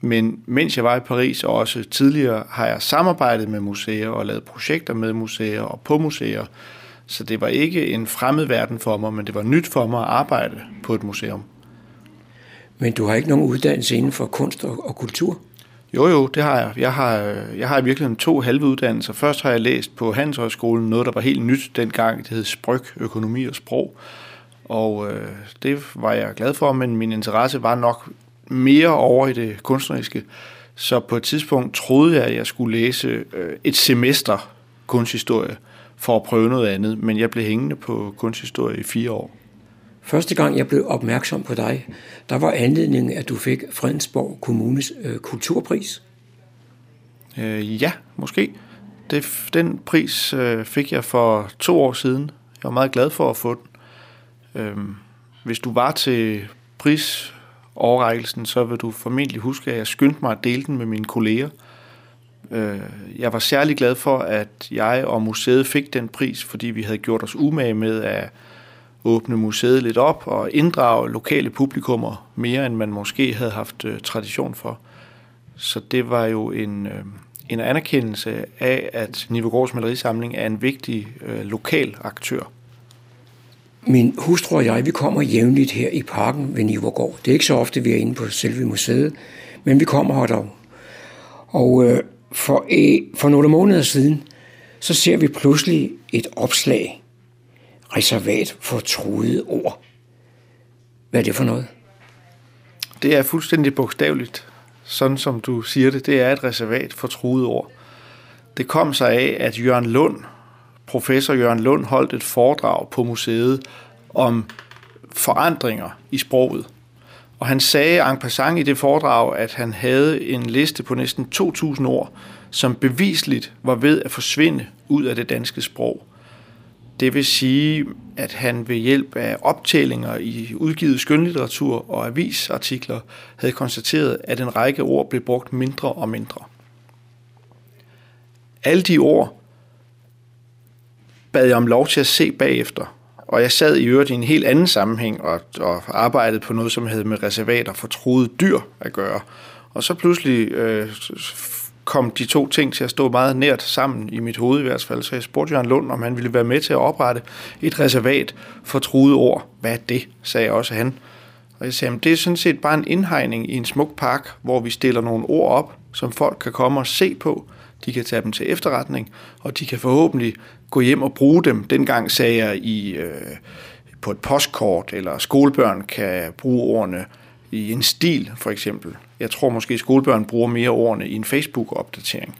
men mens jeg var i Paris, og også tidligere, har jeg samarbejdet med museer og lavet projekter med museer og på museer. Så det var ikke en fremmed verden for mig, men det var nyt for mig at arbejde på et museum. Men du har ikke nogen uddannelse inden for kunst og, og kultur? Jo, jo, det har jeg. Jeg har, jeg har virkelig to halve uddannelser. Først har jeg læst på Handelshøjskolen noget, der var helt nyt dengang. Det hed Spryg, økonomi og sprog. Og øh, det var jeg glad for, men min interesse var nok mere over i det kunstneriske. Så på et tidspunkt troede jeg, at jeg skulle læse øh, et semester kunsthistorie for at prøve noget andet, men jeg blev hængende på kunsthistorie i fire år. Første gang jeg blev opmærksom på dig, der var anledningen, at du fik Fredensborg Kommunes øh, kulturpris. Øh, ja, måske. Det, den pris øh, fik jeg for to år siden. Jeg var meget glad for at få den. Øh, hvis du var til prisoverrækkelsen, så vil du formentlig huske, at jeg skyndte mig at dele den med mine kolleger. Øh, jeg var særlig glad for, at jeg og museet fik den pris, fordi vi havde gjort os umage med at åbne museet lidt op og inddrage lokale publikummer mere, end man måske havde haft øh, tradition for. Så det var jo en, øh, en anerkendelse af, at Nivegårds Malerisamling er en vigtig øh, lokal aktør. Min hustru og jeg, vi kommer jævnligt her i parken ved Nivegård. Det er ikke så ofte, vi er inde på selve museet, men vi kommer her dog. Og øh, for, øh, for nogle måneder siden, så ser vi pludselig et opslag reservat for truede ord. Hvad er det for noget? Det er fuldstændig bogstaveligt, sådan som du siger det. Det er et reservat for truede ord. Det kom sig af, at Jørgen Lund, professor Jørgen Lund, holdt et foredrag på museet om forandringer i sproget. Og han sagde en passant i det foredrag, at han havde en liste på næsten 2.000 ord, som bevisligt var ved at forsvinde ud af det danske sprog. Det vil sige, at han ved hjælp af optællinger i udgivet skønlitteratur og avisartikler havde konstateret, at en række ord blev brugt mindre og mindre. Alle de ord bad jeg om lov til at se bagefter, og jeg sad i øvrigt i en helt anden sammenhæng og, og arbejdede på noget, som havde med reservater for troede dyr at gøre. Og så pludselig øh, kom de to ting til at stå meget nært sammen i mit hoved i hvert fald. Så jeg spurgte Jørgen Lund, om han ville være med til at oprette et reservat for truede ord. Hvad er det, sagde også han. Og jeg sagde, det er sådan set bare en indhegning i en smuk park, hvor vi stiller nogle ord op, som folk kan komme og se på. De kan tage dem til efterretning, og de kan forhåbentlig gå hjem og bruge dem. Dengang sagde jeg i, øh, på et postkort, eller skolebørn kan bruge ordene i en stil, for eksempel. Jeg tror måske, at skolebørn bruger mere ordene i en Facebook-opdatering.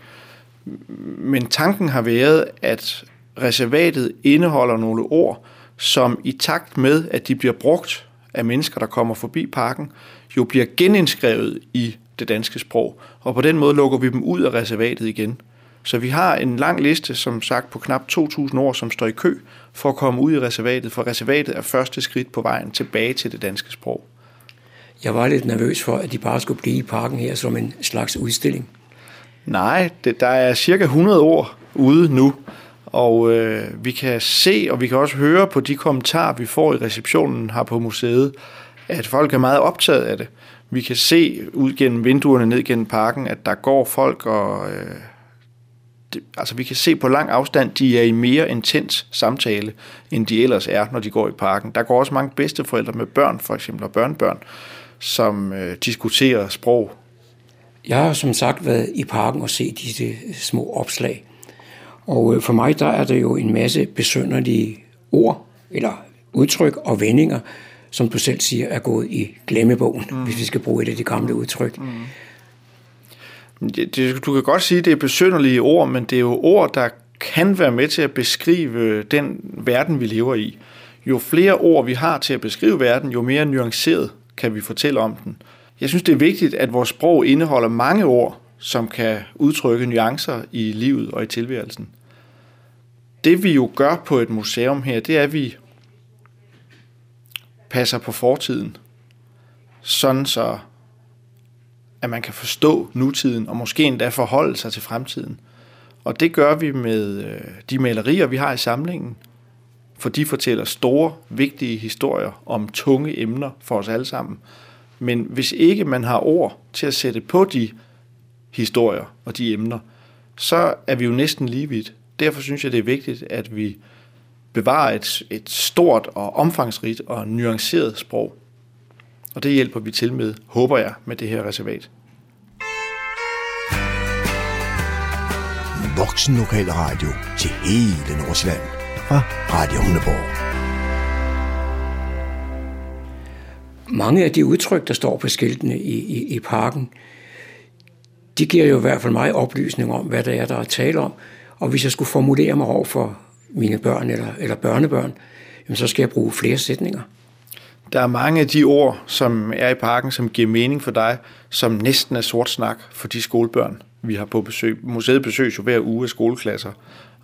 Men tanken har været, at reservatet indeholder nogle ord, som i takt med, at de bliver brugt af mennesker, der kommer forbi parken, jo bliver genindskrevet i det danske sprog. Og på den måde lukker vi dem ud af reservatet igen. Så vi har en lang liste, som sagt på knap 2.000 år, som står i kø for at komme ud i reservatet, for reservatet er første skridt på vejen tilbage til det danske sprog. Jeg var lidt nervøs for, at de bare skulle blive i parken her som en slags udstilling. Nej, det, der er cirka 100 ord ude nu, og øh, vi kan se, og vi kan også høre på de kommentarer, vi får i receptionen her på museet, at folk er meget optaget af det. Vi kan se ud gennem vinduerne ned gennem parken, at der går folk, og øh, det, altså vi kan se på lang afstand, de er i mere intens samtale, end de ellers er, når de går i parken. Der går også mange bedsteforældre med børn, for eksempel, og børnebørn, som øh, diskuterer sprog. Jeg har som sagt været i parken og set disse små opslag. Og øh, for mig der er der jo en masse besønderlige ord, eller udtryk og vendinger, som du selv siger, er gået i glemmebogen, mm. hvis vi skal bruge et af de gamle udtryk. Mm. Det, du kan godt sige, at det er besynderlige ord, men det er jo ord, der kan være med til at beskrive den verden, vi lever i. Jo flere ord vi har til at beskrive verden, jo mere nuanceret kan vi fortælle om den. Jeg synes, det er vigtigt, at vores sprog indeholder mange ord, som kan udtrykke nuancer i livet og i tilværelsen. Det vi jo gør på et museum her, det er, at vi passer på fortiden, sådan så at man kan forstå nutiden og måske endda forholde sig til fremtiden. Og det gør vi med øh, de malerier, vi har i samlingen, for de fortæller store, vigtige historier om tunge emner for os alle sammen. Men hvis ikke man har ord til at sætte på de historier og de emner, så er vi jo næsten lige vidt. Derfor synes jeg, det er vigtigt, at vi bevarer et, et stort og omfangsrigt og nuanceret sprog. Og det hjælper vi til med, håber jeg, med det her reservat. Voksen Lokal Radio til hele Nordsjælland fra Radio Hundeborg. Mange af de udtryk, der står på skiltene i, i, i parken, de giver jo i hvert fald mig oplysning om, hvad der er, der er tale om. Og hvis jeg skulle formulere mig over for mine børn eller, eller børnebørn, jamen så skal jeg bruge flere sætninger. Der er mange af de ord, som er i parken, som giver mening for dig, som næsten er sort snak for de skolebørn, vi har på besøg. Museet besøges jo hver uge af skoleklasser,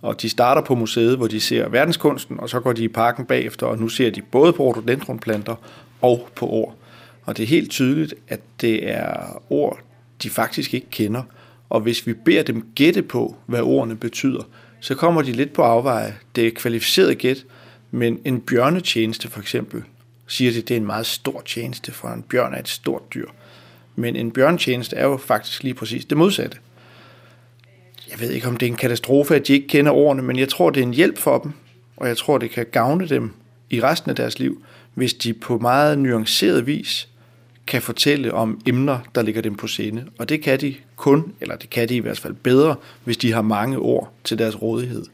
og de starter på museet, hvor de ser verdenskunsten, og så går de i parken bagefter, og nu ser de både på rhododendronplanter og på ord. Og det er helt tydeligt, at det er ord, de faktisk ikke kender. Og hvis vi beder dem gætte på, hvad ordene betyder, så kommer de lidt på afveje. Det er kvalificeret gæt, men en bjørnetjeneste for eksempel, siger de, det er en meget stor tjeneste, for en bjørn er et stort dyr. Men en bjørntjeneste er jo faktisk lige præcis det modsatte. Jeg ved ikke, om det er en katastrofe, at de ikke kender ordene, men jeg tror, det er en hjælp for dem, og jeg tror, det kan gavne dem i resten af deres liv, hvis de på meget nuanceret vis kan fortælle om emner, der ligger dem på sinde. Og det kan de kun, eller det kan de i hvert fald bedre, hvis de har mange ord til deres rådighed.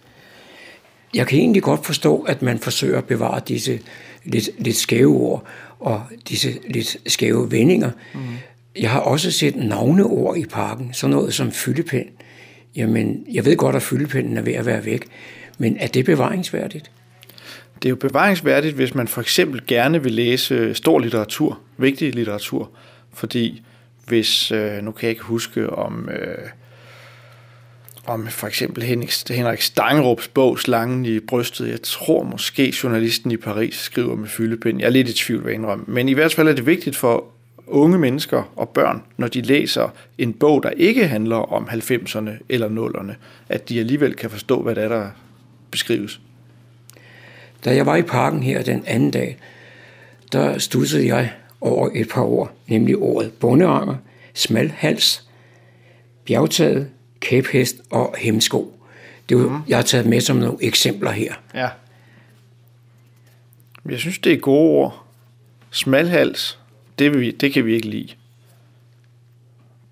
Jeg kan egentlig godt forstå, at man forsøger at bevare disse lidt, lidt skæve ord og disse lidt skæve vendinger. Mm. Jeg har også set navneord i parken, sådan noget som fyldepind. Jamen, jeg ved godt, at fyldepinden er ved at være væk, men er det bevaringsværdigt? Det er jo bevaringsværdigt, hvis man for eksempel gerne vil læse stor litteratur, vigtig litteratur, fordi hvis, øh, nu kan jeg ikke huske om, øh, om for eksempel Henrik Stangerups bog Slangen i brystet. Jeg tror måske journalisten i Paris skriver med fyldepind. Jeg er lidt i tvivl, hvad indrømme. Men i hvert fald er det vigtigt for unge mennesker og børn, når de læser en bog, der ikke handler om 90'erne eller 0'erne, at de alligevel kan forstå, hvad det er, der beskrives. Da jeg var i parken her den anden dag, der studsede jeg over et par ord, nemlig ordet bondeanger, smalhals, bjergtaget, kæphest og hemsko. Det er, mm. Jeg har taget med som nogle eksempler her. Ja. Jeg synes, det er gode ord. Smalhals, det, vi, det kan vi ikke lide.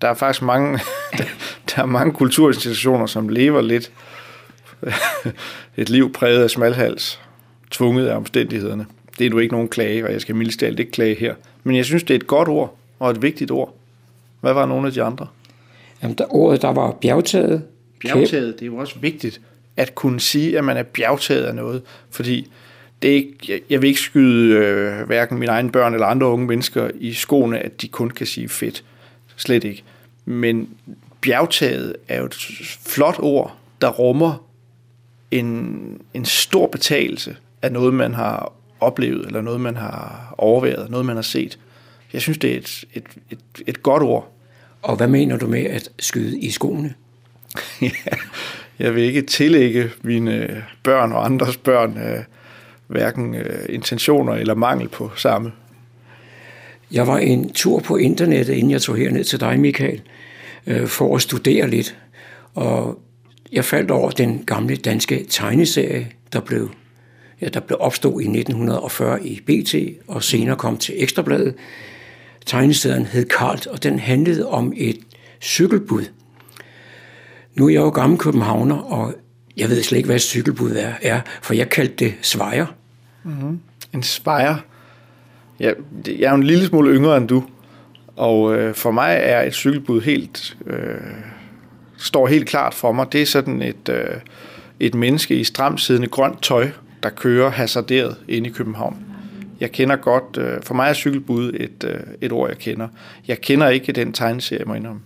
Der er faktisk mange, der, der er mange kulturinstitutioner, som lever lidt et liv præget af smalhals, tvunget af omstændighederne. Det er nu ikke nogen klage, og jeg skal mildest ikke klage her. Men jeg synes, det er et godt ord, og et vigtigt ord. Hvad var nogle af de andre? Jamen, der, ordet, der var bjergtaget. Bjergtaget, det er jo også vigtigt at kunne sige, at man er bjergtaget af noget, fordi det er ikke, jeg, jeg vil ikke skyde øh, hverken mine egne børn eller andre unge mennesker i skoene, at de kun kan sige fedt. Slet ikke. Men bjergtaget er jo et flot ord, der rummer en, en stor betalelse af noget, man har oplevet, eller noget, man har overværet, noget, man har set. Jeg synes, det er et, et, et, et godt ord. Og hvad mener du med at skyde i skoene? jeg vil ikke tillægge mine børn og andres børn øh, hverken øh, intentioner eller mangel på samme. Jeg var en tur på internettet, inden jeg tog herned til dig, Michael, øh, for at studere lidt. Og jeg faldt over den gamle danske tegneserie, der blev, ja, der blev opstået i 1940 i BT, og senere kom til Ekstrabladet. Tegneserien hed Karlt, og den handlede om et cykelbud. Nu er jeg jo gammel københavner, og jeg ved slet ikke, hvad et cykelbud er, er for jeg kaldte det svejer. Mm-hmm. En svejer? Ja, jeg er jo en lille smule yngre end du, og øh, for mig er et cykelbud helt, øh, står helt klart for mig. Det er sådan et, øh, et menneske i stramsiddende grønt tøj, der kører hasarderet ind i København. Jeg kender godt, øh, for mig er cykelbud et, øh, et ord, jeg kender. Jeg kender ikke den tegneserie, må indrømme.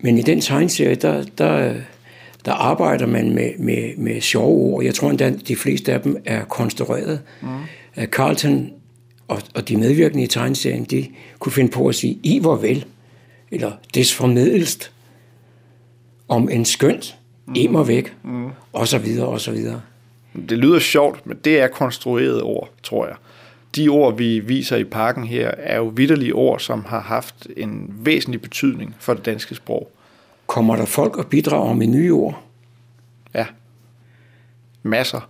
Men i den tegneserie, der, der, der arbejder man med, med, med sjove ord. Jeg tror endda, de fleste af dem er konstrueret. Mm. Carlton og, og de medvirkende i tegneserien, de kunne finde på at sige, I hvor vel, eller desformiddelst, om en skønt, mm. væk, mm. og så videre, og så videre. Det lyder sjovt, men det er konstrueret ord, tror jeg. De ord, vi viser i parken her, er jo vidderlige ord, som har haft en væsentlig betydning for det danske sprog. Kommer der folk og bidrager med nye ord? Ja. Masser.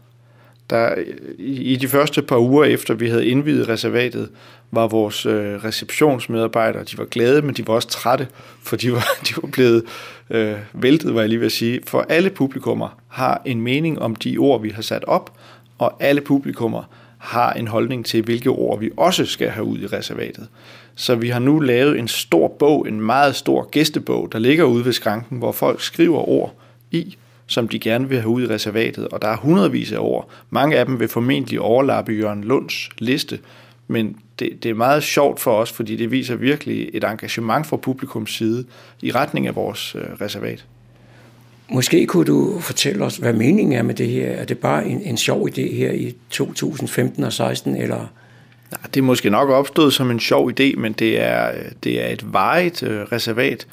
Der, I de første par uger efter vi havde indvidet reservatet, var vores øh, receptionsmedarbejdere, de var glade, men de var også trætte, for de var, de var blevet øh, væltet, var jeg lige ved at sige. For alle publikummer har en mening om de ord, vi har sat op, og alle publikummer har en holdning til, hvilke ord vi også skal have ud i reservatet. Så vi har nu lavet en stor bog, en meget stor gæstebog, der ligger ude ved skranken, hvor folk skriver ord i, som de gerne vil have ud i reservatet, og der er hundredvis af ord. Mange af dem vil formentlig overlappe Jørgen Lunds liste, men det, det er meget sjovt for os, fordi det viser virkelig et engagement fra publikums side i retning af vores øh, reservat. Måske kunne du fortælle os, hvad meningen er med det her. Er det bare en, en sjov idé her i 2015 og 16, eller... Nej, det er måske nok opstået som en sjov idé, men det er, det er et vejet øh, reservat.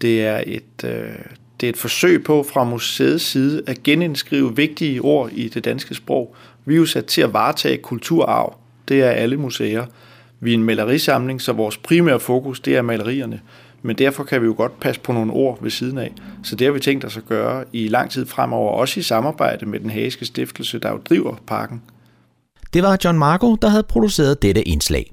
Det er et, øh, det er et forsøg på fra museets side at genindskrive vigtige ord i det danske sprog. Vi er jo sat til at varetage kulturarv. Det er alle museer. Vi er en malerisamling, så vores primære fokus det er malerierne. Men derfor kan vi jo godt passe på nogle ord ved siden af. Så det har vi tænkt os at gøre i lang tid fremover, også i samarbejde med den hageske stiftelse, der jo driver parken. Det var John Marco, der havde produceret dette indslag.